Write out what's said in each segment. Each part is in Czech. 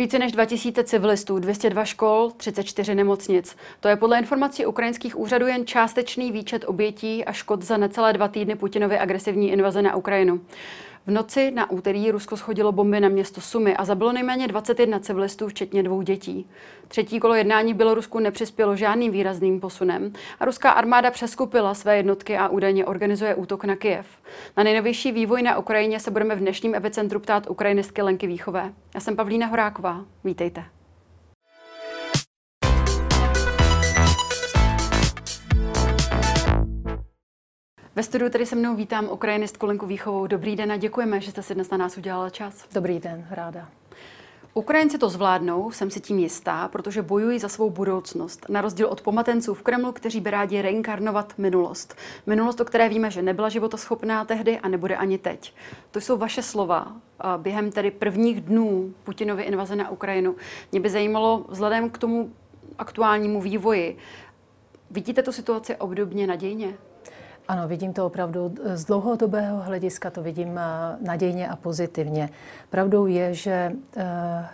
Více než 2000 civilistů, 202 škol, 34 nemocnic. To je podle informací ukrajinských úřadů jen částečný výčet obětí a škod za necelé dva týdny Putinovy agresivní invaze na Ukrajinu. V noci na úterý Rusko schodilo bomby na město Sumy a zabilo nejméně 21 civilistů, včetně dvou dětí. Třetí kolo jednání v Bělorusku nepřispělo žádným výrazným posunem a ruská armáda přeskupila své jednotky a údajně organizuje útok na Kyjev. Na nejnovější vývoj na Ukrajině se budeme v dnešním epicentru ptát ukrajinistky Lenky Výchové. Já jsem Pavlína Horáková. Vítejte. Ve studiu tady se mnou vítám ukrajinistku Lenku Výchovou. Dobrý den a děkujeme, že jste si dnes na nás udělala čas. Dobrý den, ráda. Ukrajinci to zvládnou, jsem si tím jistá, protože bojují za svou budoucnost. Na rozdíl od pomatenců v Kremlu, kteří by rádi reinkarnovat minulost. Minulost, o které víme, že nebyla životoschopná tehdy a nebude ani teď. To jsou vaše slova během tedy prvních dnů Putinovy invaze na Ukrajinu. Mě by zajímalo, vzhledem k tomu aktuálnímu vývoji, vidíte tu situaci obdobně nadějně? Ano, vidím to opravdu z dlouhodobého hlediska, to vidím eh, nadějně a pozitivně. Pravdou je, že eh,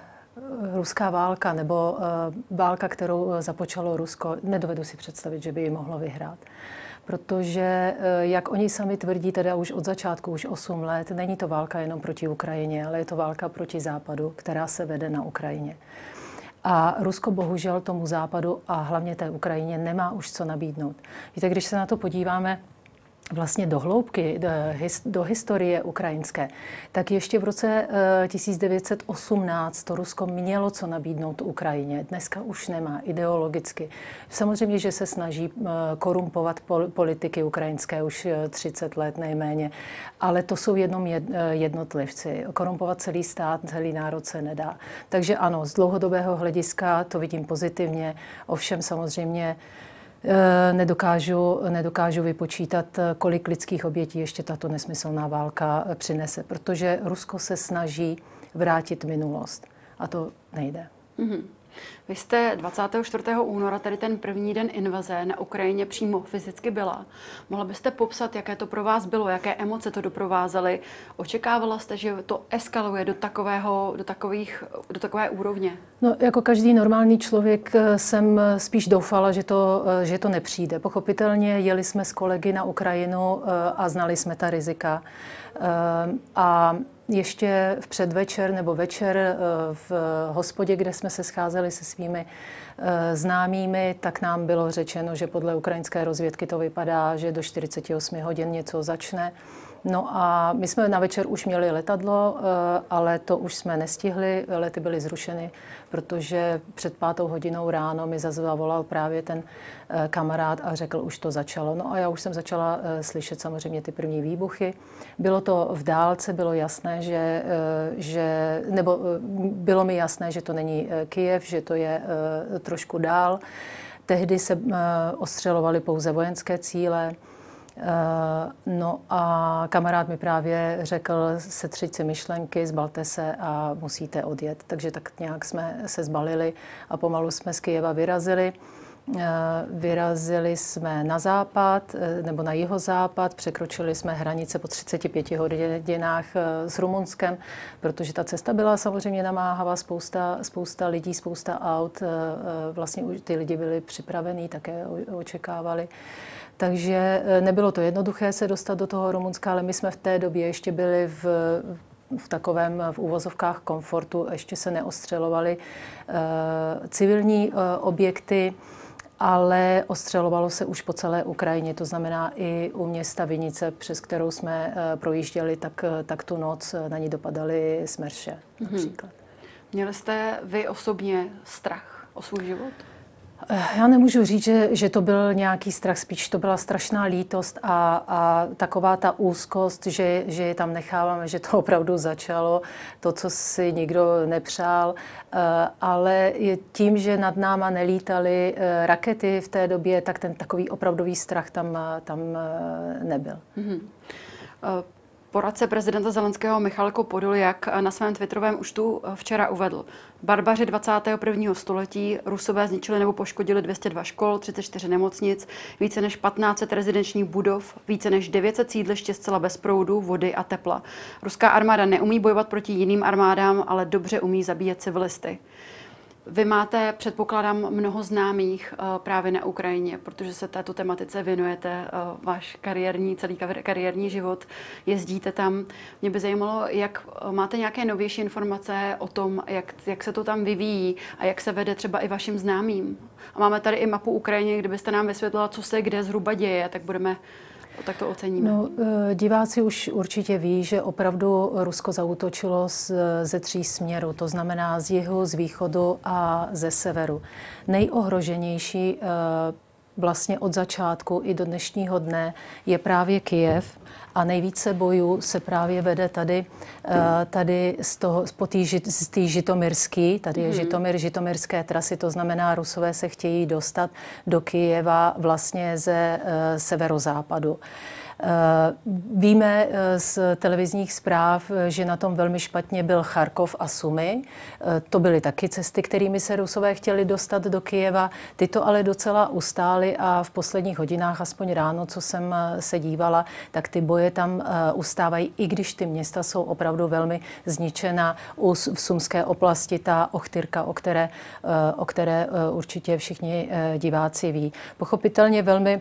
ruská válka nebo eh, válka, kterou započalo Rusko, nedovedu si představit, že by ji mohlo vyhrát. Protože, jak oni sami tvrdí, teda už od začátku, už 8 let, není to válka jenom proti Ukrajině, ale je to válka proti Západu, která se vede na Ukrajině. A Rusko bohužel tomu západu a hlavně té Ukrajině nemá už co nabídnout. Víte, když se na to podíváme, vlastně do hloubky, do historie ukrajinské, tak ještě v roce 1918 eh, to Rusko mělo co nabídnout Ukrajině. Dneska už nemá ideologicky. Samozřejmě, že se snaží eh, korumpovat politiky ukrajinské už 30 eh, let nejméně, ale to jsou jenom jednotlivci. Korumpovat celý stát, celý národ se nedá. Takže ano, z dlouhodobého hlediska to vidím pozitivně, ovšem samozřejmě nedokážu, nedokážu vypočítat, eh, kolik lidských obětí ještě tato nesmyslná válka eh, přinese, protože Rusko se snaží vrátit minulost a to nejde. Mm-hmm. Vy jste 24. února, tedy ten první den invaze na Ukrajině přímo fyzicky byla. Mohla byste popsat, jaké to pro vás bylo, jaké emoce to doprovázely? Očekávala jste, že to eskaluje do, takového, do, takových, do takové úrovně? No, jako každý normální člověk eh, jsem spíš doufala, že to, eh, že to nepřijde. Pochopitelně jeli jsme s kolegy na Ukrajinu eh, a znali jsme ta rizika. A ještě v předvečer nebo večer eh, v hospodě, kde jsme se scházeli se svými eh, známými, tak nám bylo řečeno, že podle ukrajinské rozvědky to vypadá, že do 48 hodin něco začne. No a my jsme na večer už měli letadlo, eh, ale to už jsme nestihli, lety byly zrušeny, protože před pátou hodinou ráno mi zavolal právě ten eh, kamarád a řekl, už to začalo. No a já už jsem začala eh, slyšet samozřejmě ty první výbuchy. Bylo to v dálce, bylo jasné, že, že nebo bylo mi jasné, že to není Kijev, že to je trošku dál. Tehdy se ostřelovaly pouze vojenské cíle. Eh, no a kamarád mi právě řekl, setřiď si myšlenky, zbalte se a musíte odjet. Takže tak nějak jsme se zbalili a pomalu jsme z Kyjeva vyrazili. Eh, vyrazili jsme na západ eh, nebo na jihozápad, překročili jsme hranice po 35 hodinách s Rumunskem, protože ta cesta byla samozřejmě namáhavá, spousta, spousta lidí, spousta aut, vlastně ty lidi byli připravení, také očekávali. Takže eh, nebylo to jednoduché se dostat do toho Rumunska, ale my jsme v té době ještě byli v, v takovém v úvozovkách komfortu, ještě se neostřelovaly uh, civilní uh, objekty, ale ostřelovalo se už po celé Ukrajině, to znamená i u města Vinice, přes kterou jsme uh, projížděli, tak, tak tu noc na ní dopadaly smrše mm-hmm. například. Měli jste vy osobně strach o svůj život? Eh, já nemůžu říct, že, že to byl nějaký strach, spíš to byla strašná lítost a, a taková ta úzkost, že, že je tam necháváme, že to opravdu začalo, to, co si nikdo nepřál, eh, ale tím, že nad náma nelítaly eh, rakety v té době, tak ten takový opravdový strach tam, tam nebyl. Mm-hmm. Poradce prezidenta Zelenského Michalko Podoljak na svém twitterovém účtu včera uvedl. Barbaři 21. století Rusové zničili nebo poškodili 202 škol, 34 nemocnic, více než 1500 rezidenčních budov, více než 900 sídliště zcela bez proudu, vody a tepla. Ruská armáda neumí bojovat proti jiným armádám, ale dobře umí zabíjet civilisty. Vy máte, předpokládám, mnoho známých uh, právě na Ukrajině, protože se této tematice věnujete uh, váš kariérní, celý kariérní život, jezdíte tam. Mě by zajímalo, jak uh, máte nějaké novější informace o tom, jak, jak se to tam vyvíjí a jak se vede třeba i vašim známým. A máme tady i mapu Ukrajiny, kdybyste nám vysvětlila, co se kde zhruba děje, tak budeme tak to oceníme. No, eh, diváci už určitě ví, že opravdu Rusko zautočilo z, ze tří směrů, to znamená z jihu, z východu a ze severu. Nejohroženější eh, vlastně od začátku i do dnešního dne je právě Kijev, a nejvíce bojů se právě vede tady, eh, tady z, toho, z té Žitomirský, tady je mm. Žitomir, Žitomirské trasy, to znamená, Rusové se chtějí dostat do Kijeva vlastně ze uh, severozápadu. Eh, víme eh, z televizních zpráv, že na tom velmi špatně byl Charkov a Sumy. Eh, to byly taky cesty, kterými se Rusové chtěli dostat do Kijeva. Tyto ale docela ustály a v posledních hodinách, aspoň ráno, co jsem se dívala, tak ty boje tam ustávají, i když ty města jsou opravdu velmi zničena. V Sumské oblasti ta Ochtyrka, o které, o které určitě všichni diváci ví. Pochopitelně velmi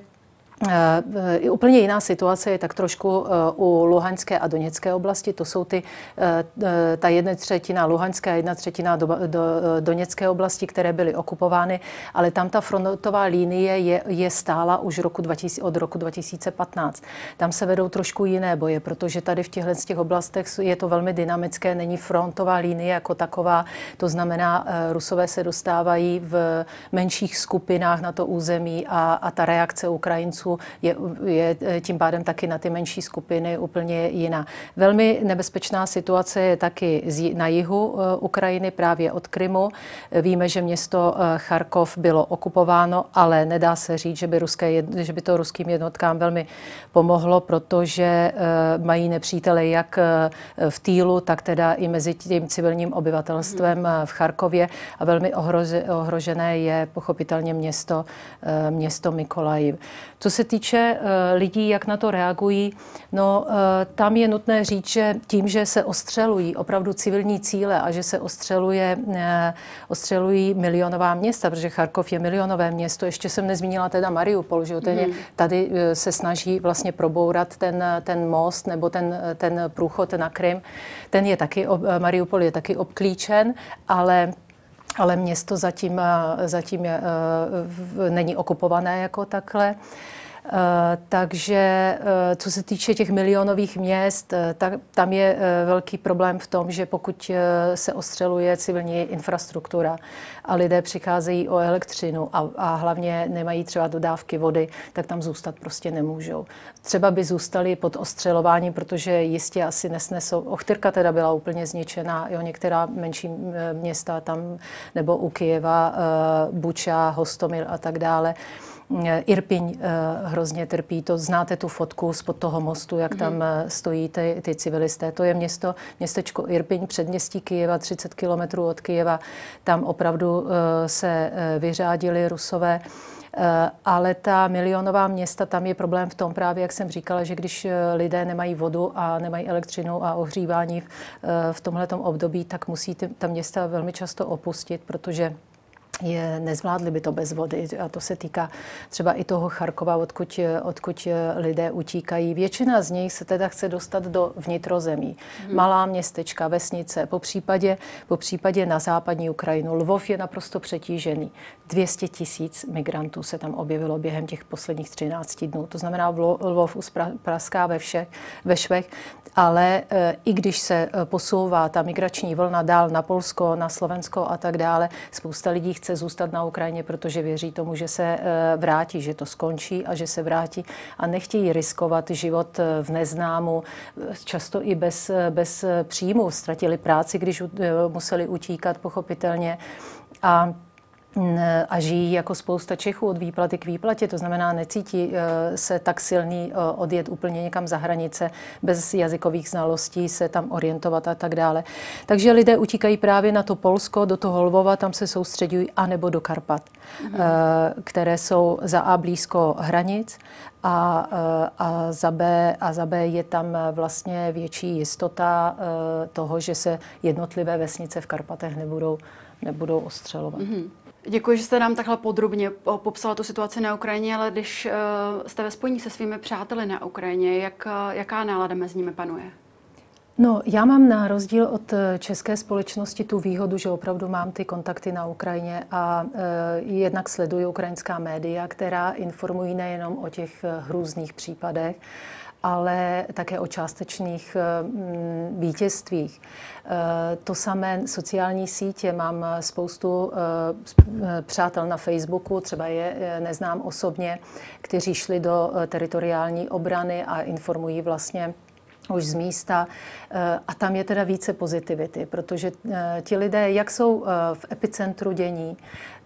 Uh, úplně jiná situace je tak trošku uh, u Luhanské a Doněcké oblasti. To jsou ty, uh, ta jedna třetina Luhanské a jedna třetina do, do, Doněcké oblasti, které byly okupovány, ale tam ta frontová linie je, je stála už roku 2000, od roku 2015. Tam se vedou trošku jiné boje, protože tady v těchto těch oblastech je to velmi dynamické, není frontová linie jako taková. To znamená, Rusové se dostávají v menších skupinách na to území a, a ta reakce Ukrajinců je, je eh, tím pádem taky na ty menší skupiny úplně jiná. Velmi nebezpečná situace je taky na jihu eh, Ukrajiny, právě od Krymu. Víme, že město eh, Charkov bylo okupováno, ale nedá se říct, že by, ruské, že by to ruským jednotkám velmi pomohlo, protože mají nepřítele jak v Týlu, tak teda i mezi tím civilním obyvatelstvem v Charkově a velmi ohrožené je pochopitelně město, město Mikolajiv. Co se týče uh, lidí, jak na to reagují, no uh, tam je nutné říct, že tím, že se ostřelují opravdu civilní cíle a že se ostřeluje, uh, ostřelují milionová města, protože Charkov je milionové město, ještě jsem nezmínila teda Mariupol, že ten je, mhm. tady se snaží vlastně probourat ten, ten most nebo ten, ten průchod na Krym. Ten je taky, Mariupol je taky obklíčen, ale ale město zatím, zatím je, není okupované jako takhle. Eh, takže eh, co se týče těch milionových měst, eh, tak tam je velký problém v tom, že pokud se ostřeluje civilní infrastruktura a lidé přicházejí o elektřinu a, a hlavně nemají třeba dodávky vody, tak tam zůstat prostě nemůžou. Třeba by zůstali pod ostřelováním, protože jistě asi nesnesou. Ochtyrka teda byla úplně zničená, jo, některá menší města tam, nebo u Kijeva, Buča, Hostomil a tak dále. Irpiň eh, hrozně trpí. To znáte tu fotku spod toho mostu, jak tam mm. stojí ty, ty civilisté. To je město, městečko Irpiň, předměstí Kijeva, 30 kilometrů od Kijeva. Tam opravdu se vyřádili Rusové. Ale ta milionová města, tam je problém v tom právě, jak jsem říkala, že když lidé nemají vodu a nemají elektřinu a ohřívání v, tomhletom období, tak musí ty, ta města velmi často opustit, protože je, nezvládli by to bez vody. A to se týká třeba i toho Charkova, odkud, odkud lidé utíkají. Většina z nich se teda chce dostat do vnitrozemí. Hmm. Malá městečka, vesnice, po případě, po případě na západní Ukrajinu. Lvov je naprosto přetížený. 200 tisíc migrantů se tam objevilo během těch posledních 13 dnů. To znamená, Lvov praská ve, všech, ve švech, ale e, i když se e, posouvá ta migrační vlna dál na Polsko, na Slovensko a tak dále, spousta lidí chce zůstat na Ukrajině, protože věří tomu, že se eh, vrátí, že to skončí a že se vrátí a nechtějí riskovat život eh, v neznámu, často i bez, eh, bez příjmu. Ztratili práci, když museli utíkat, pochopitelně. A a žijí jako spousta Čechů od výplaty k výplatě, to znamená, necítí eh, se tak silný eh, odjet úplně někam za hranice, bez jazykových znalostí se tam orientovat a tak dále. Takže lidé utíkají právě na to Polsko, do toho Lvova, tam se soustředují, anebo do Karpat, mhm. které jsou za A blízko hranic a, a, za B, a za B je tam vlastně větší jistota toho, že se jednotlivé vesnice v Karpatech nebudou, nebudou ostřelovat. Mm-hmm. Děkuji, že jste nám takhle podrobně popsala tu situaci na Ukrajině, ale když uh, jste ve spojení se svými přáteli na Ukrajině, jak, uh, jaká nálada mezi nimi panuje? No, já mám na rozdíl od eh, české společnosti tu výhodu, že opravdu mám ty kontakty na Ukrajině a e, jednak sleduji ukrajinská média, která informují nejenom o těch hrůzných případech, ale také o částečných eh, mm, vítězstvích. Eh, to samé sociální sítě. Mám spoustu eh, přátel na Facebooku, třeba je neznám osobně, kteří šli do teritoriální obrany a informují vlastně už z místa. A tam je teda více pozitivity, protože ti lidé, jak jsou v epicentru dění,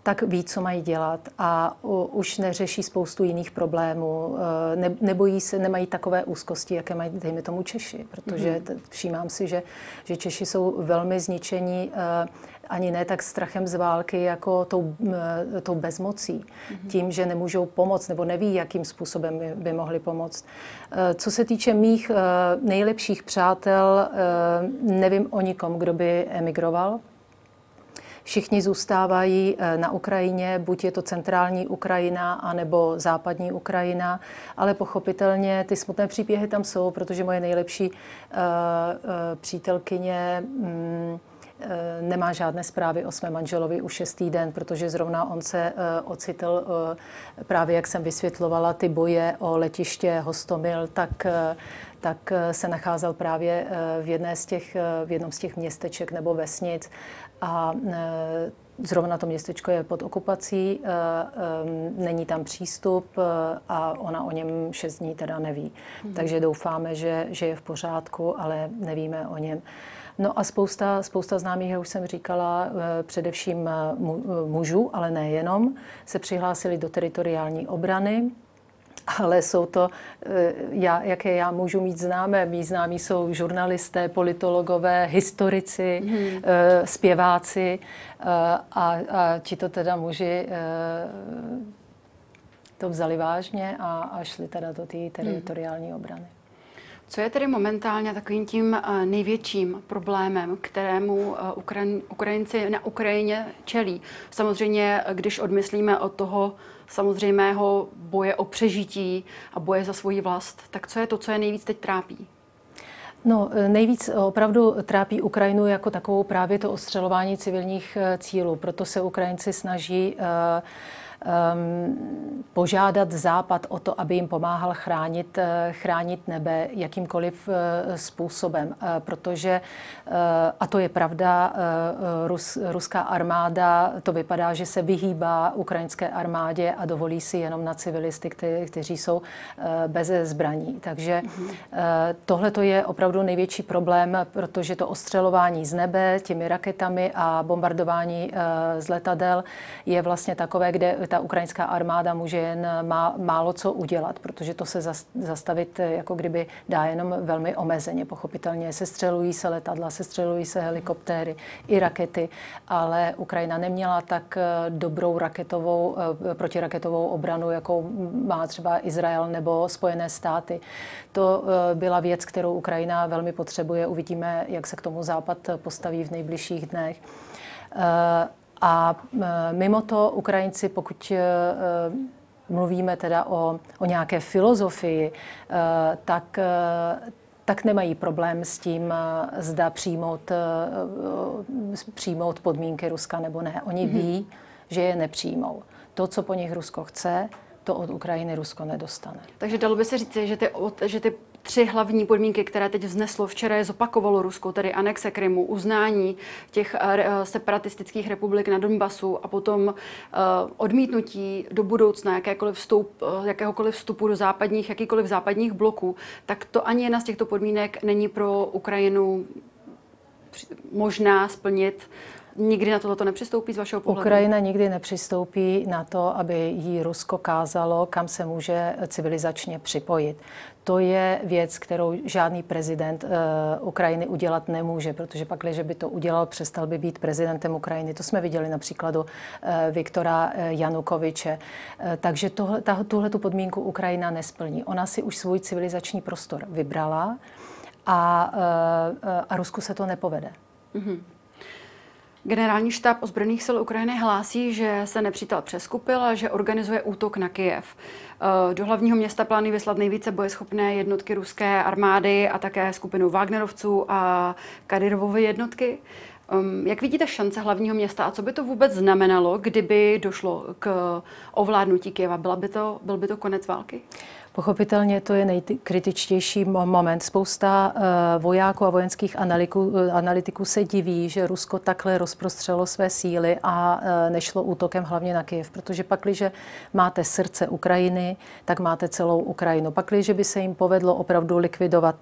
tak ví, co mají dělat a už neřeší spoustu jiných problémů. Ne, nebojí se, nemají takové úzkosti, jaké mají, dejme tomu, Češi, protože mm-hmm. všímám si, že, že Češi jsou velmi zničení ani ne tak strachem z války, jako tou, tou bezmocí. Mm-hmm. Tím, že nemůžou pomoct nebo neví, jakým způsobem by, by mohli pomoct. Co se týče mých nejlepších přátel, nevím o nikom, kdo by emigroval. Všichni zůstávají eh, na Ukrajině, buď je to centrální Ukrajina, anebo západní Ukrajina, ale pochopitelně ty smutné příběhy tam jsou, protože moje nejlepší uh, uh, přítelkyně um, nemá žádné zprávy o svém manželovi už šestý den, protože zrovna on se uh, ocitl, uh, právě jak jsem vysvětlovala, ty boje o letiště Hostomil, tak, tak se nacházel právě v, jedné z těch, v jednom z těch městeček nebo vesnic a Zrovna to městečko je pod okupací, není tam přístup a ona o něm šest dní teda neví. Mm. Takže doufáme, že, že je v pořádku, ale nevíme o něm. No a spousta, spousta známých, jak už jsem říkala, především mužů, ale nejenom, se přihlásili do teritoriální obrany ale jsou to, eh, já, jaké já můžu mít známé. Mí známí jsou žurnalisté, politologové, historici, hmm. zpěváci eh, a, a ti to teda muži to vzali vážně a, a šli teda do té teritoriální obrany. Co je tedy momentálně takovým tím největším problémem, kterému Ukrajinci na Ukrajině čelí? Samozřejmě, když odmyslíme od toho samozřejmého boje o přežití a boje za svoji vlast. Tak co je to, co je nejvíc teď trápí? No, nejvíc opravdu trápí Ukrajinu jako takovou právě to ostřelování civilních eh, cílů. Proto se Ukrajinci snaží uh, požádat Západ o to, aby jim pomáhal chránit, eh, chránit nebe jakýmkoliv uh, způsobem, uh, protože, uh, a to je pravda, Rus, ruská armáda, to vypadá, že se vyhýbá ukrajinské armádě a dovolí si jenom na civilisty, kte, kteří jsou bez zbraní. Takže mm-hmm. tohle to je opravdu největší problém, protože to ostřelování z nebe těmi raketami a bombardování z letadel je vlastně takové, kde ta ukrajinská armáda může jen má, málo co udělat, protože to se zastavit eh, jako kdyby dá jenom velmi omezeně. Pochopitelně se střelují se letadla, se střelují se helikoptéry i rakety, ale Ukrajina neměla tak eh, dobrou raketovou, eh, protiraketovou obranu, jakou má třeba Izrael nebo Spojené státy. To byla věc, kterou Ukrajina velmi potřebuje. Uvidíme, jak se k tomu Západ postaví v nejbližších dnech. A e, mimo to Ukrajinci, pokud e, mluvíme teda o, o nějaké filozofii, e, tak tak nemají problém s tím, zda přijmout, přijmout podmínky Ruska nebo ne. Oni mm-hmm. ví, že je nepřijmou. To, co po nich Rusko chce, to od Ukrajiny Rusko nedostane. Takže dalo by se říct, že ty, že ty tři hlavní podmínky, které teď vzneslo včera, je zopakovalo Rusko, tedy anexe Krymu, uznání těch eh, eh, separatistických republik na Donbasu a potom eh, odmítnutí do budoucna jakékoliv vstup, jakéhokoliv vstupu do západních, jakýkoliv západních bloků, tak to ani jedna z těchto podmínek není pro Ukrajinu možná splnit nikdy na tohle nepřistoupí z vašeho pohledu? Ukrajina nikdy nepřistoupí na to, aby jí Rusko kázalo, kam se může civilizačně připojit. To je věc, kterou žádný prezident uh, Ukrajiny udělat nemůže, protože pak, když by to udělal, přestal by být prezidentem Ukrajiny. To jsme viděli na příkladu uh, Viktora uh, Janukoviče. Uh, takže tohle, tuhle tu podmínku Ukrajina nesplní. Ona si už svůj civilizační prostor vybrala a, a Rusku se to nepovede. Mm-hmm. Generální štáb ozbrojených sil Ukrajiny hlásí, že se nepřítel přeskupil a že organizuje útok na Kyjev. Eh, do hlavního města plánují vyslat nejvíce bojeschopné jednotky ruské armády a také skupinu Wagnerovců a Kadyrovovy jednotky. Ehm, jak vidíte šance hlavního města a co by to vůbec znamenalo, kdyby došlo k ovládnutí Kyjeva? Byla by to, byl by to konec války? Pochopitelně to je nejkritičtější moment. Spousta uh, vojáků a vojenských analytiků, uh, analytiků se diví, že Rusko takhle rozprostřelo své síly a uh, nešlo útokem hlavně na Kyjev, protože pak, když máte srdce Ukrajiny, tak máte celou Ukrajinu. Pak, když by se jim povedlo opravdu likvidovat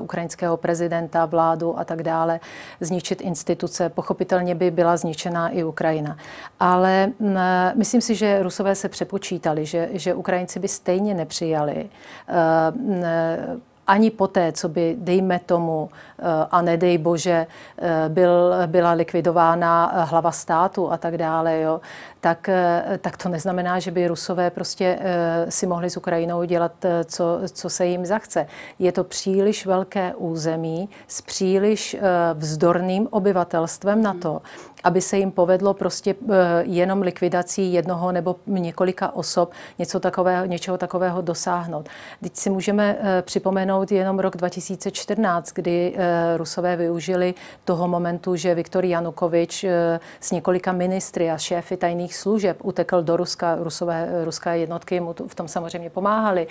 ukrajinského prezidenta, vládu a tak dále, zničit instituce, pochopitelně by byla zničená i Ukrajina. Ale mm, myslím si, že Rusové se přepočítali, že, že Ukrajinci by stejně nepřijeli přijali, eh, ani poté, co by, dejme tomu, eh, a nedej bože, eh, byl, byla likvidována hlava státu a tak dále, jo, tak, tak to neznamená, že by Rusové prostě si mohli s Ukrajinou dělat, co, co se jim zachce. Je to příliš velké území s příliš vzdorným obyvatelstvem na to, aby se jim povedlo prostě eh, jenom likvidací jednoho nebo několika osob něco takového, něčeho takového dosáhnout. Teď si můžeme eh, připomenout jenom rok 2014, kdy eh, Rusové využili toho momentu, že Viktor Janukovič s několika ministry a šéfy tajných služeb utekl do Ruska. Rusové, ruské jednotky mu v tom samozřejmě pomáhali.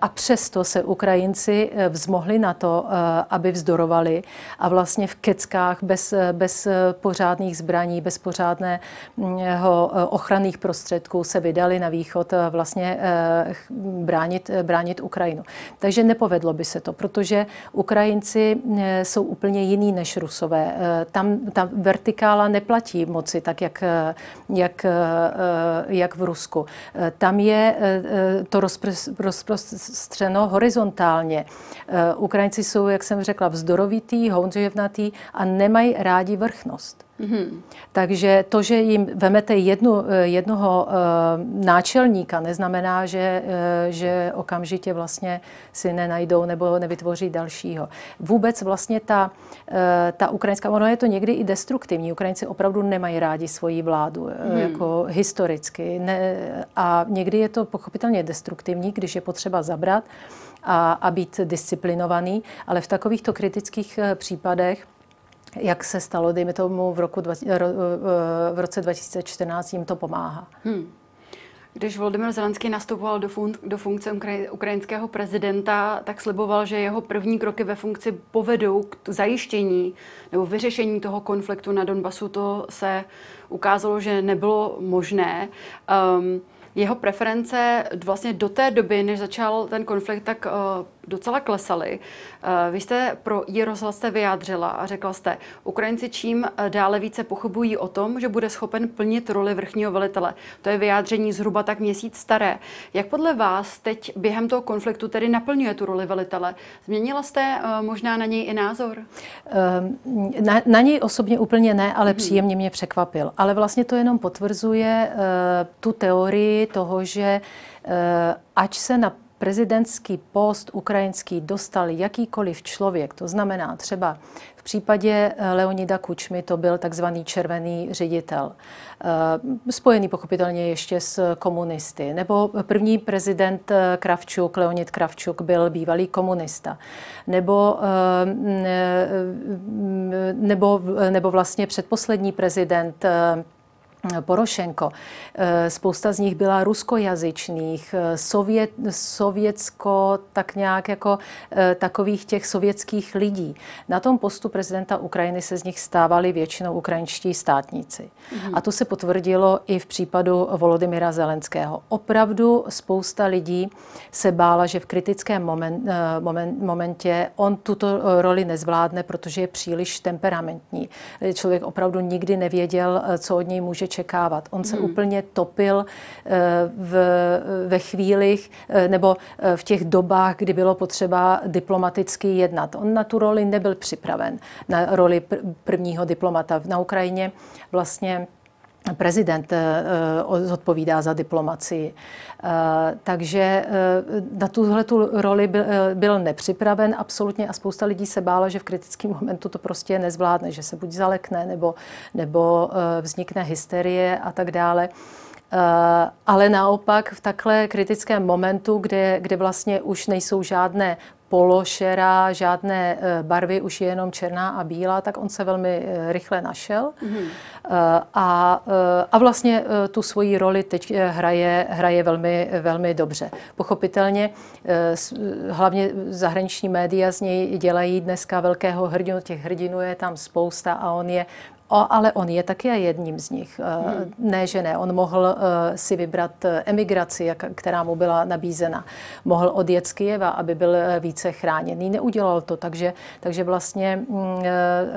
A přesto se Ukrajinci vzmohli na to, aby vzdorovali a vlastně v keckách bez, bez pořádných zbraní, bez pořádného ochranných prostředků se vydali na východ vlastně bránit, bránit Ukrajinu. Takže nepovedlo by se to, protože Ukrajinci jsou úplně jiný než Rusové. Tam ta vertikála neplatí moci tak, jak, jak, jak v Rusku. Tam je to rozprostřeno horizontálně. Ukrajinci jsou, jak jsem řekla, vzdorovitý, houževnatý a nemají rádi vrchnost. Mm-hmm. Takže to, že jim vemete jednu, eh, jednoho uh, náčelníka, neznamená, že, uh, že okamžitě vlastně si nenajdou nebo nevytvoří dalšího. Vůbec vlastně ta, uh, ta ukrajinská, ono je to někdy i destruktivní. Ukrajinci opravdu nemají rádi svoji vládu, mm. jako historicky. Ne, a někdy je to pochopitelně destruktivní, když je potřeba zabrat a, a být disciplinovaný, ale v takovýchto kritických případech jak se stalo, dejme tomu, v, roku, v roce 2014 jim to pomáhá. Hmm. Když Volodymyr Zelenský nastupoval do, fun- do funkce ukra- ukrajinského prezidenta, tak sliboval, že jeho první kroky ve funkci povedou k zajištění nebo vyřešení toho konfliktu na Donbasu. To se ukázalo, že nebylo možné. Um, jeho preference vlastně do té doby, než začal ten konflikt, tak uh, docela klesaly. Uh, vy jste pro jí rozhlas jste vyjádřila a řekla jste, Ukrajinci čím uh, dále více pochybují o tom, že bude schopen plnit roli vrchního velitele. To je vyjádření zhruba tak měsíc staré. Jak podle vás teď během toho konfliktu tedy naplňuje tu roli velitele? Změnila jste možná na něj i názor? Na, na něj osobně úplně ne, ale hmm. příjemně mě překvapil. Ale vlastně to jenom potvrzuje tu teorii, toho, že eh, ať se na prezidentský post ukrajinský dostal jakýkoliv člověk, to znamená třeba v případě eh, Leonida Kučmy to byl takzvaný červený ředitel, eh, spojený pochopitelně ještě s komunisty, nebo první prezident Kravčuk, Leonid Kravčuk byl bývalý komunista, nebo, nebo, nebo vlastně předposlední prezident Porošenko. Eh, spousta z nich byla ruskojazyčných, eh, sovět, sovětsko, tak nějak jako eh, takových těch sovětských lidí. Na tom postu prezidenta Ukrajiny se z nich stávali většinou ukrajinští státníci. Mm-hmm. A to se potvrdilo i v případu Volodymyra Zelenského. Opravdu spousta lidí se bála, že v kritickém moment, moment, momentě on tuto roli nezvládne, protože je příliš temperamentní. Člověk opravdu nikdy nevěděl, co od něj může očekávat. On se hmm. úplně topil eh, v, ve chvílích eh, nebo eh, v těch dobách, kdy bylo potřeba diplomaticky jednat. On na tu roli nebyl připraven, na roli prvního diplomata. Na Ukrajině vlastně prezident zodpovídá za diplomaci. Takže na tuhle tu roli byl, byl nepřipraven absolutně a spousta lidí se bála, že v kritickém momentu to prostě nezvládne, že se buď zalekne nebo, nebo vznikne hysterie a tak dále. Ale naopak v takhle kritickém momentu, kde, kde vlastně už nejsou žádné pološera, žádné eh, barvy, už je jenom černá a bílá, tak on se velmi eh, rychle našel. Mm-hmm. A, a vlastně tu svoji roli teď hraje, hraje velmi, velmi dobře. Pochopitelně hlavně zahraniční média z něj dělají dneska velkého hrdinu, těch hrdinů je tam spousta a on je O, ale on je také jedním z nich. Hmm. Ne, že ne. On mohl uh, si vybrat eh, emigraci, která mu byla nabízena. Mohl odjet z Kijeva, aby byl více chráněný. Neudělal to, takže, takže, vlastně, uh,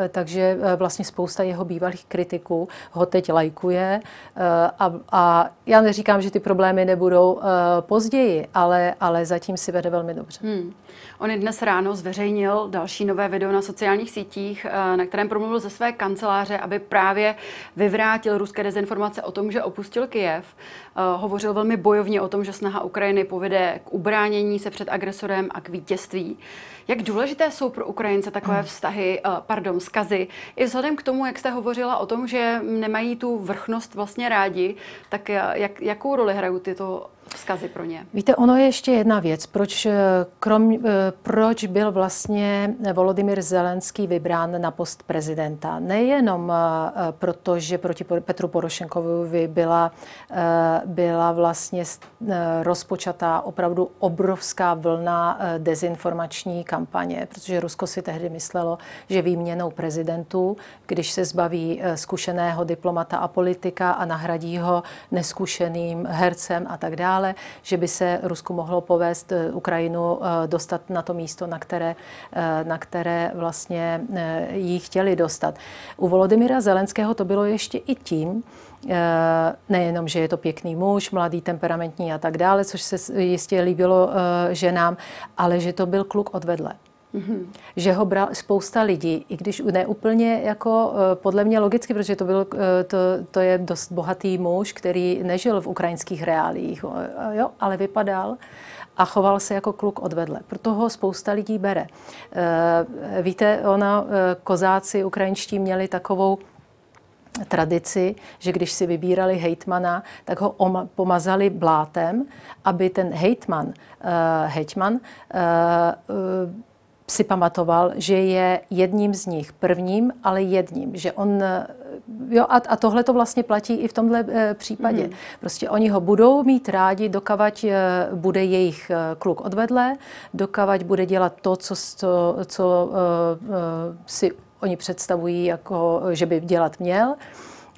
takže vlastně spousta jeho bývalých kritiků ho teď lajkuje. A, a já neříkám, že ty problémy nebudou později, ale, ale zatím si vede velmi dobře. Hmm. On dnes ráno zveřejnil další nové video na sociálních sítích, na kterém promluvil ze své kanceláře aby právě vyvrátil ruské dezinformace o tom, že opustil Kyjev. Uh, hovořil velmi bojovně o tom, že snaha Ukrajiny povede k ubránění se před agresorem a k vítězství. Jak důležité jsou pro Ukrajince takové vztahy, uh, pardon, skazy, i vzhledem k tomu, jak jste hovořila o tom, že nemají tu vrchnost vlastně rádi, tak jak, jakou roli hrajou tyto vzkazy pro ně. Víte, ono je ještě jedna věc. Proč, eh, krom, eh, proč byl vlastně Volodymyr Zelenský vybrán na post prezidenta? Nejenom eh, proto, že proti Petru Porošenkovi byla, byla vlastně rozpočatá opravdu obrovská vlna dezinformační kampaně, protože Rusko si tehdy myslelo, že výměnou prezidentů, když se zbaví zkušeného diplomata a politika a nahradí ho neskušeným hercem a tak dále, že by se Rusku mohlo povést eh, Ukrajinu eh, dostat na to místo, na které, eh, na které vlastně jí chtěli dostat. U Volodymyra Zelenského to bylo ještě i tím, nejenom, že je to pěkný muž, mladý, temperamentní a tak dále, což se jistě líbilo ženám, ale že to byl kluk odvedle. Mm-hmm. Že ho bral spousta lidí, i když ne úplně jako eh, podle mě logicky, protože to, byl, eh, to, to je dost bohatý muž, který nežil v ukrajinských reálích, eh, jo, ale vypadal a choval se jako kluk odvedle. Proto ho spousta lidí bere. Víte, ona, kozáci ukrajinští měli takovou tradici, že když si vybírali hejtmana, tak ho pomazali blátem, aby ten hejtman, uh, hejtman uh, uh, si pamatoval, že je jedním z nich, prvním, ale jedním, že on Jo, a, a tohle to vlastně platí i v tomhle e, případě. Mm. Prostě oni ho budou mít rádi, dokavať e, bude jejich e, kluk odvedle, dokavať bude dělat to, co, co, co e, e, si oni představují, jako, že by dělat měl.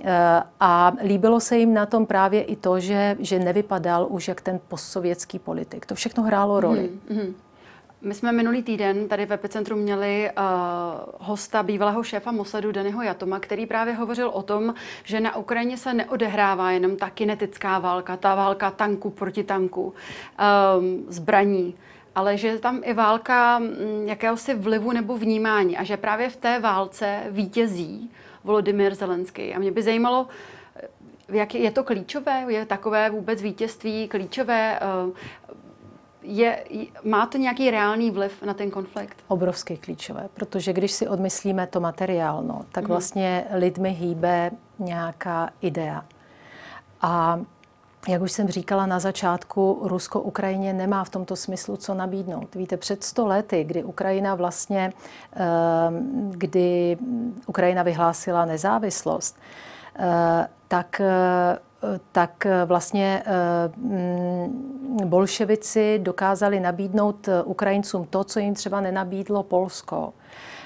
E, a líbilo se jim na tom právě i to, že, že nevypadal už jak ten postsovětský politik. To všechno hrálo roli. Mm, mm. My jsme minulý týden tady v Epicentru měli uh, hosta bývalého šéfa Mossadu Danyho Jatoma, který právě hovořil o tom, že na Ukrajině se neodehrává jenom ta kinetická válka, ta válka tanku proti tanku, um, zbraní, ale že je tam i válka mm, jakéhosi vlivu nebo vnímání a že právě v té válce vítězí Volodymyr Zelenský. A mě by zajímalo, jak je to klíčové? Je takové vůbec vítězství klíčové? Uh, je, má to nějaký reálný vliv na ten konflikt? Obrovský klíčové, protože když si odmyslíme to materiálno, tak mm-hmm. vlastně lidmi hýbe nějaká idea. A jak už jsem říkala na začátku, Rusko Ukrajině nemá v tomto smyslu co nabídnout. Víte, před sto lety, kdy Ukrajina vlastně, ehm, kdy Ukrajina vyhlásila nezávislost, eh, tak tak vlastně mm, bolševici dokázali nabídnout Ukrajincům to, co jim třeba nenabídlo Polsko.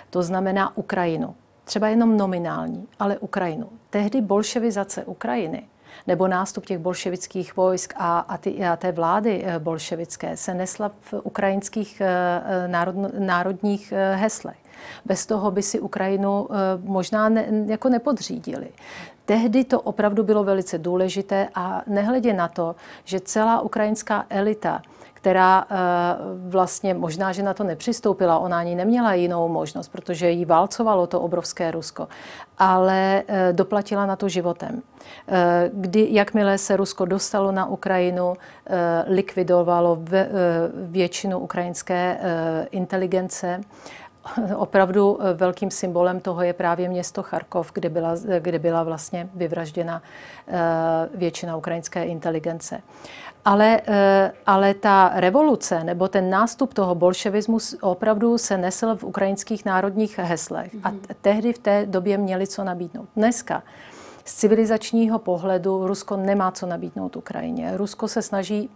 To znamená Ukrajinu. Třeba jenom nominální, ale Ukrajinu. Tehdy bolševizace Ukrajiny nebo nástup těch bolševických vojsk a, a, ty, a té vlády eh, bolševické se nesla v ukrajinských eh, eh, národ, národních heslech. Bez toho by si Ukrajinu možná ne, jako nepodřídili. Tehdy to opravdu bylo velice důležité a nehledě na to, že celá ukrajinská elita která vlastně možná, že na to nepřistoupila, ona ani neměla jinou možnost, protože jí válcovalo to obrovské Rusko, ale doplatila na to životem. Eh, kdy, jakmile se Rusko dostalo na Ukrajinu, eh, likvidovalo eh, většinu ukrajinské inteligence, opravdu velkým symbolem toho je právě město Charkov, kde byla, kde byla vlastně vyvražděna většina ukrajinské inteligence. Ale, ale ta revoluce nebo ten nástup toho bolševismu opravdu se nesl v ukrajinských národních heslech. A mhm. tehdy v té době měli co nabídnout. Dneska z civilizačního pohledu Rusko nemá co nabídnout Ukrajině. Rusko se snaží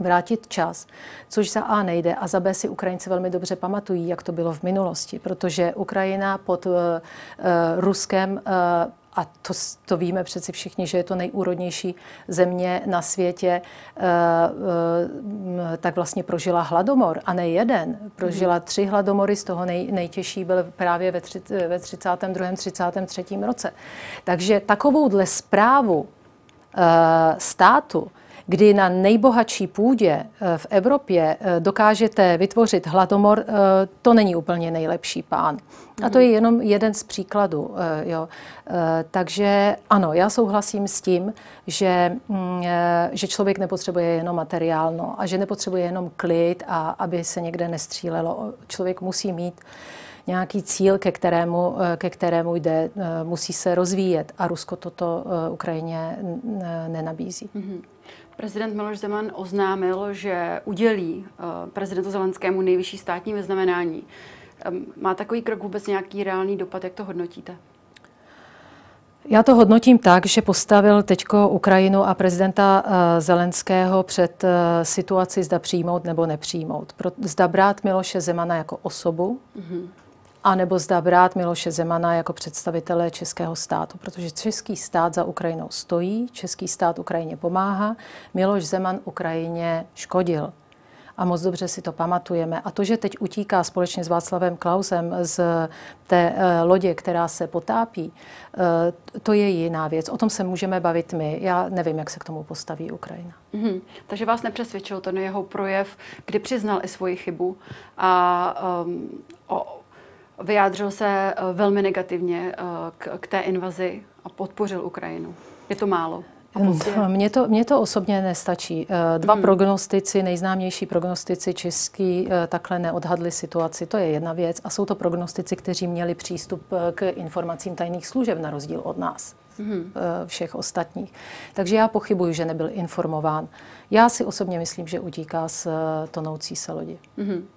vrátit čas, což za A nejde a za B si Ukrajinci velmi dobře pamatují, jak to bylo v minulosti, protože Ukrajina pod uh, uh, Ruskem uh, a to, to víme přeci všichni, že je to nejúrodnější země na světě, tak vlastně prožila hladomor a ne jeden. Prožila tři hladomory, z toho nej, nejtěžší byl právě ve, tři, ve 32. 33. roce. Takže takovouhle zprávu státu, kdy na nejbohatší půdě eh, v Evropě eh, dokážete vytvořit hladomor, eh, to není úplně nejlepší pán. A to je jenom jeden z příkladů. Jo. Takže ano, já souhlasím s tím, že, mm, že člověk nepotřebuje jenom materiálno a že nepotřebuje jenom klid a aby se někde nestřílelo. Člověk musí mít nějaký cíl, ke kterému, ke kterému jde, musí se rozvíjet a Rusko toto Ukrajině nenabízí. Mm-hmm. Prezident Miloš Zeman oznámil, že udělí uh, prezidentu Zelenskému nejvyšší státní vyznamenání. Má takový krok vůbec nějaký reálný dopad? Jak to hodnotíte? Já to hodnotím tak, že postavil teďko Ukrajinu a prezidenta uh, Zelenského před uh, situaci, zda přijmout nebo nepřijmout. Zda brát Miloše Zemana jako osobu, mm-hmm anebo zda brát Miloše Zemana jako představitele českého státu, protože český stát za Ukrajinou stojí, český stát Ukrajině pomáhá, Miloš Zeman Ukrajině škodil. A moc dobře si to pamatujeme. A to, že teď utíká společně s Václavem Klausem z té eh, lodě, která se potápí, eh, to je jiná věc. O tom se můžeme bavit my. Já nevím, jak se k tomu postaví Ukrajina. Mm-hmm. Takže vás nepřesvědčil ten jeho projev, kdy přiznal i svoji chybu a um, o, vyjádřil se eh, velmi negativně eh, k, k té invazi a podpořil Ukrajinu. Je to málo? Mně to, mně to osobně nestačí. Eh, dva hmm. prognostici, nejznámější prognostici český, takhle neodhadli situaci. To je jedna věc. A jsou to prognostici, kteří měli přístup k informacím tajných služeb, na rozdíl od nás, hmm. všech ostatních. Takže já pochybuji, že nebyl informován. Já si osobně myslím, že utíká z tonoucí se lodi. Hmm.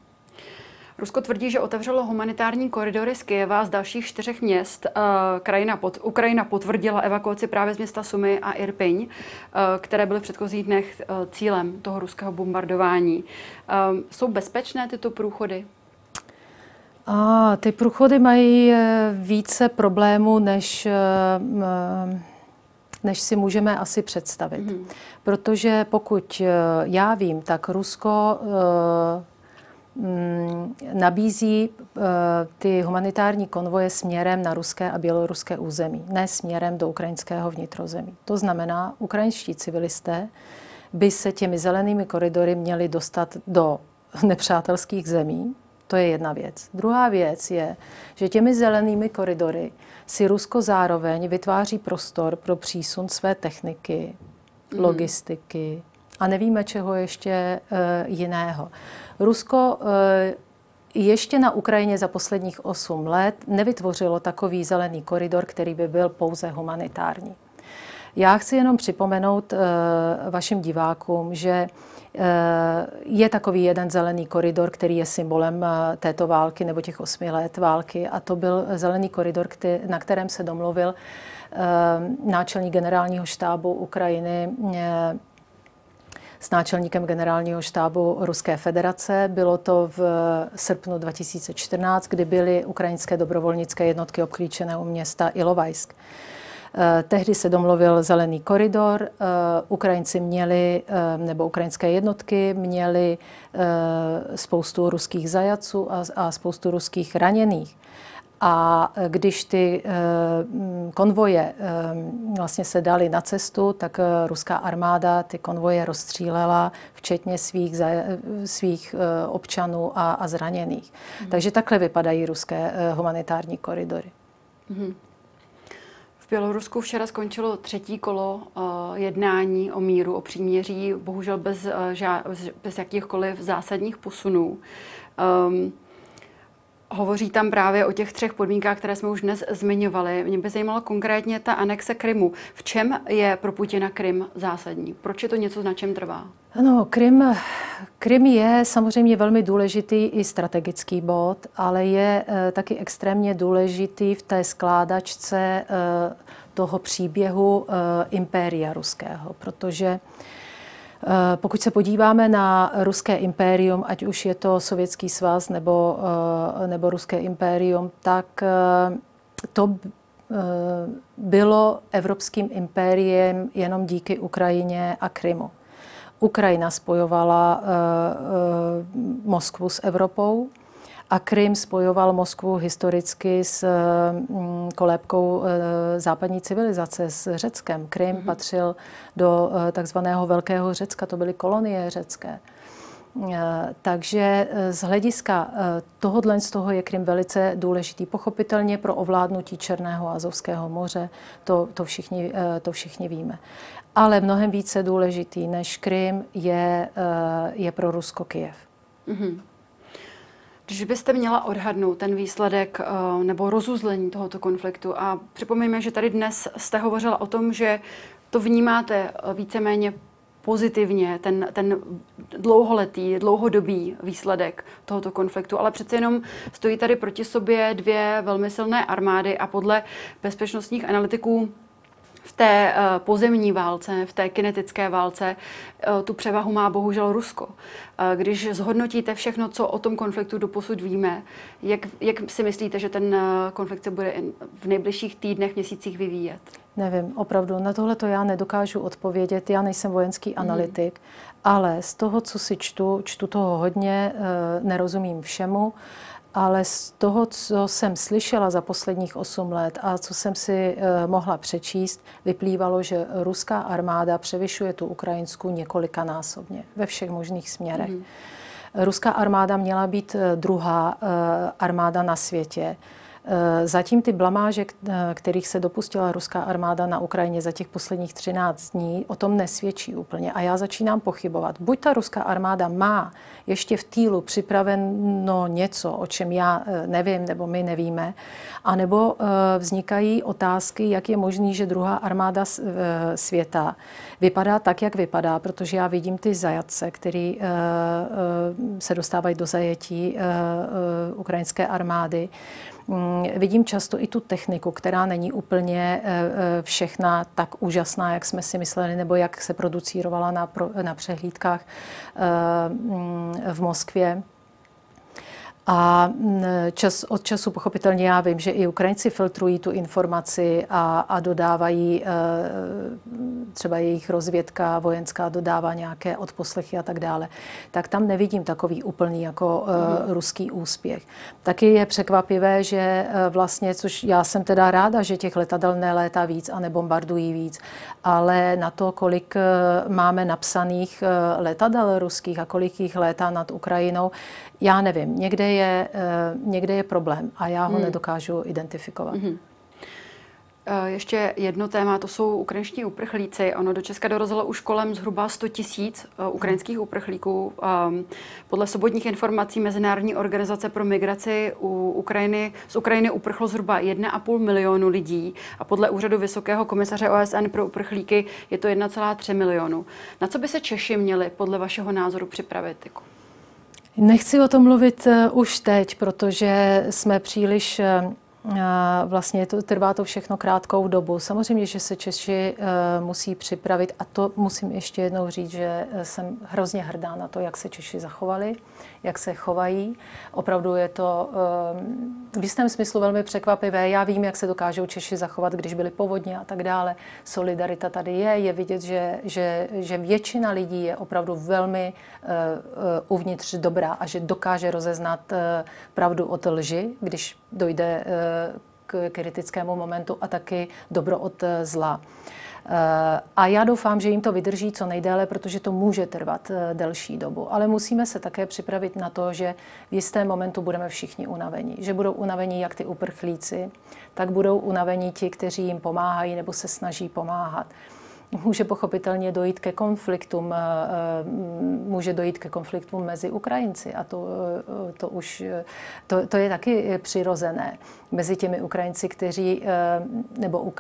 Rusko tvrdí, že otevřelo humanitární koridory z Kyjeva z dalších čtyřech měst. Eh, krajina pod, Ukrajina potvrdila evakuaci právě z města Sumy a Irpiň, eh, které byly v předchozích dnech eh, cílem toho ruského bombardování. Jsou bezpečné tyto průchody? A, ty průchody mají více problémů, než, než si můžeme asi představit. Mm-hmm. Protože pokud já vím, tak Rusko nabízí eh, ty humanitární konvoje směrem na ruské a běloruské území, ne směrem do ukrajinského vnitrozemí. To znamená, ukrajinští civilisté by se těmi zelenými koridory měli dostat do nepřátelských zemí. To je jedna věc. Druhá věc je, že těmi zelenými koridory si Rusko zároveň vytváří prostor pro přísun své techniky, mm. logistiky a nevíme čeho ještě uh, jiného. Rusko eh, ještě na Ukrajině za posledních 8 let nevytvořilo takový zelený koridor, který by byl pouze humanitární. Já chci jenom připomenout vašim divákům, že je takový jeden zelený koridor, který je symbolem této války nebo těch osmi let války a to byl zelený koridor, na kterém se domluvil náčelník generálního štábu Ukrajiny s náčelníkem generálního štábu Ruské federace. Bylo to v srpnu 2014, kdy byly ukrajinské dobrovolnické jednotky obklíčené u města Ilovajsk. Eh, tehdy se domluvil zelený koridor, eh, Ukrajinci měli, eh, nebo ukrajinské jednotky měli spoustu ruských zajaců a spoustu ruských raněných. A když ty konvoje vlastně se dali na cestu, tak ruská armáda ty konvoje rozstřílela, včetně svých, svých občanů a, a zraněných. Mm. Takže takhle vypadají ruské humanitární koridory. Mm. Bělorusku včera skončilo třetí kolo uh, jednání o míru, o příměří, bohužel bez, uh, bez jakýchkoliv zásadních posunů. Um, Hovoří tam právě o těch třech podmínkách, které jsme už dnes zmiňovali. Mě by zajímalo konkrétně ta anexe Krymu. V čem je pro Putina Krym zásadní? Proč je to něco, na čem trvá? No, Krym, Krym je samozřejmě velmi důležitý i strategický bod, ale je e, taky extrémně důležitý v té skládačce e, toho příběhu e, impéria ruského, protože pokud se podíváme na ruské impérium, ať už je to Sovětský svaz nebo, eh, nebo ruské impérium, tak eh, to bylo evropským impériem jenom díky Ukrajině a Krymu. Ukrajina spojovala Moskvu s Evropou, a Krym spojoval Moskvu historicky s mm, kolébkou e, západní civilizace, s Řeckem. Krym mm-hmm. patřil do e, takzvaného Velkého Řecka, to byly kolonie řecké. Takže z hlediska tohohle z toho je Krym velice důležitý. Pochopitelně pro ovládnutí Černého a Azovského moře, to, to, všichni, to všichni víme. Ale mnohem více důležitý než Krym je, je pro Rusko Kyjev. Mm-hmm. Když byste měla odhadnout ten výsledek eh, nebo rozuzlení tohoto konfliktu a připomeňme, že tady dnes jste hovořila o tom, že to vnímáte eh, víceméně pozitivně, ten, ten dlouholetý, dlouhodobý výsledek tohoto konfliktu, ale přece jenom stojí tady proti sobě dvě velmi silné armády a podle bezpečnostních analytiků v té uh, pozemní válce, v té kinetické válce, uh, tu převahu má bohužel Rusko. Uh, když zhodnotíte všechno, co o tom konfliktu doposud víme, jak, jak si myslíte, že ten konflikt se bude v nejbližších týdnech, měsících vyvíjet? Nevím, opravdu, na tohle to já nedokážu odpovědět. Já nejsem vojenský mm. analytik, ale z toho, co si čtu, čtu toho hodně, nerozumím všemu ale z toho, co jsem slyšela za posledních 8 let a co jsem si eh, mohla přečíst, vyplývalo, že ruská armáda převyšuje tu ukrajinskou několikanásobně ve všech možných směrech. Mm. Ruská armáda měla být eh, druhá eh, armáda na světě. Eh, zatím ty blamáže, eh, kterých se dopustila ruská armáda na Ukrajině za těch posledních 13 dní, o tom nesvědčí úplně. A já začínám pochybovat. Buď ta ruská armáda má ještě v týlu připraveno něco, o čem já eh, nevím nebo my nevíme, anebo vznikají otázky, jak je možný, že druhá armáda světa vypadá tak, jak vypadá, protože já vidím ty zajatce, který se dostávají do zajetí ukrajinské armády. Mm, vidím často i tu techniku, která není úplně eh, eh, všechna tak úžasná, jak jsme si mysleli, nebo jak se producírovala na, na přehlídkách eh, mm, v Moskvě. A mm, čas od času pochopitelně já vím, že i Ukrajinci filtrují tu informaci a, a dodávají, e, třeba jejich rozvědka vojenská dodává nějaké odposlechy a tak dále. Tak tam nevidím takový úplný jako mm. ruský úspěch. Taky je překvapivé, že e, vlastně, což já jsem teda ráda, že těch letadel nelétá víc a nebombardují víc, ale na to, kolik máme napsaných letadel ruských a kolik jich létá nad Ukrajinou, já nevím, někde je, eh, někde je problém a já ho hmm. nedokážu identifikovat. Hmm. Eh, ještě jedno téma, to jsou ukrajinští uprchlíci. Ono do Česka dorazilo už kolem zhruba 100 tisíc eh, ukrajinských uprchlíků. Ehm, podle sobotních informací Mezinárodní organizace pro migraci u Ukrajiny, z Ukrajiny uprchlo zhruba 1,5 milionu lidí a podle úřadu Vysokého komisaře OSN pro uprchlíky je to 1,3 milionu. Na co by se Češi měli podle vašeho názoru připravit? Jako? Nechci o tom mluvit eh, už teď, protože jsme příliš Vlastně to, trvá to všechno krátkou dobu. Samozřejmě, že se Češi uh, musí připravit a to musím ještě jednou říct, že eh, jsem hrozně hrdá na to, jak se Češi zachovali, jak se chovají. Opravdu je to uh, v jistém smyslu velmi překvapivé. Já vím, jak se dokážou Češi zachovat, když byly povodně a tak dále. Solidarita tady je. Je vidět, že, že, že většina lidí je opravdu velmi uvnitř dobrá a že dokáže rozeznat pravdu od lži, když dojde k kritickému momentu a taky dobro od zla. A já doufám, že jim to vydrží co nejdéle, protože to může trvat eh, delší dobu. Ale musíme se také připravit na to, že v jistém momentu budeme všichni unavení. Že budou unavení jak ty uprchlíci, tak budou unavení ti, kteří jim pomáhají nebo se snaží pomáhat může pochopitelně dojít ke konfliktům, eh, eh, může dojít ke konfliktům mezi Ukrajinci a to, eh, to už, to, to je taky přirozené. Mezi těmi Ukrajinci, kteří, nebo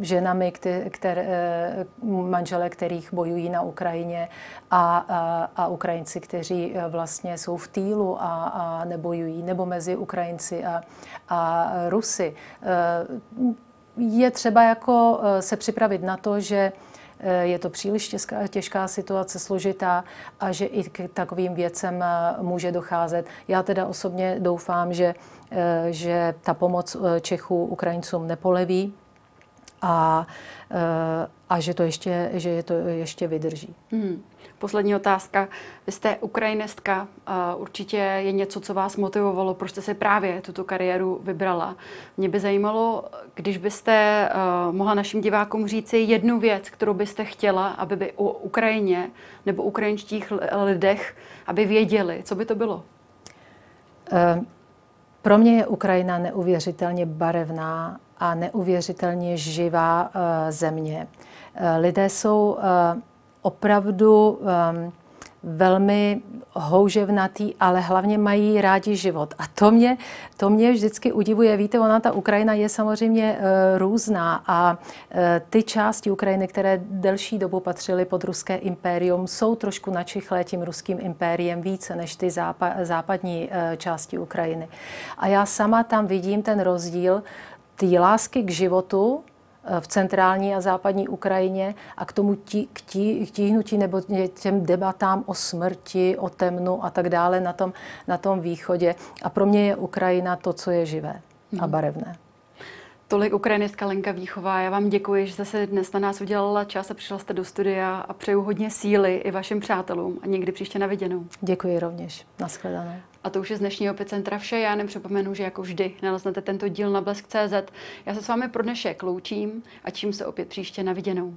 ženami, které, manžele, kterých bojují na Ukrajině a, a, a Ukrajinci, kteří vlastně jsou v týlu a, a nebojují, nebo mezi Ukrajinci a, a Rusy je třeba jako eh, se připravit na to, že eh, je to příliš těžká, těžká situace, složitá a že i k takovým věcem eh, může docházet. Já teda osobně doufám, že, že ta pomoc Čechů Ukrajincům nepoleví a, a že to ještě, že je to ještě vydrží. Hmm. Poslední otázka. Vy jste ukrajinistka, určitě je něco, co vás motivovalo, proč jste si právě tuto kariéru vybrala. Mě by zajímalo, když byste mohla našim divákům říci jednu věc, kterou byste chtěla, aby by o Ukrajině nebo ukrajinských lidech, aby věděli, co by to bylo? E, pro mě je Ukrajina neuvěřitelně barevná a neuvěřitelně živá e, země. E, lidé jsou opravdu um, velmi houževnatý, ale hlavně mají rádi život. A to mě, to mě vždycky udivuje. Víte, ona ta Ukrajina je samozřejmě e, různá a e, ty části Ukrajiny, které delší dobu patřily pod ruské impérium, jsou trošku načichlé tím ruským impériem více než ty zápa, západní e, části Ukrajiny. A já sama tam vidím ten rozdíl té lásky k životu, v centrální a západní Ukrajině a k tomu tí, k, tí, k tíhnutí nebo těm debatám o smrti, o temnu a tak dále na tom, na tom východě. A pro mě je Ukrajina to, co je živé a barevné. Tolik ukrajinistka Lenka Výchová. Já vám děkuji, že jste se dnes na nás udělala čas a přišla jste do studia a přeju hodně síly i vašim přátelům a někdy příště na viděnou. Děkuji rovněž. Naschledanou. A to už je z dnešního Epicentra vše. Já nem připomenu, že jako vždy naleznete tento díl na blesk.cz. Já se s vámi pro dnešek loučím a čím se opět příště na viděnou.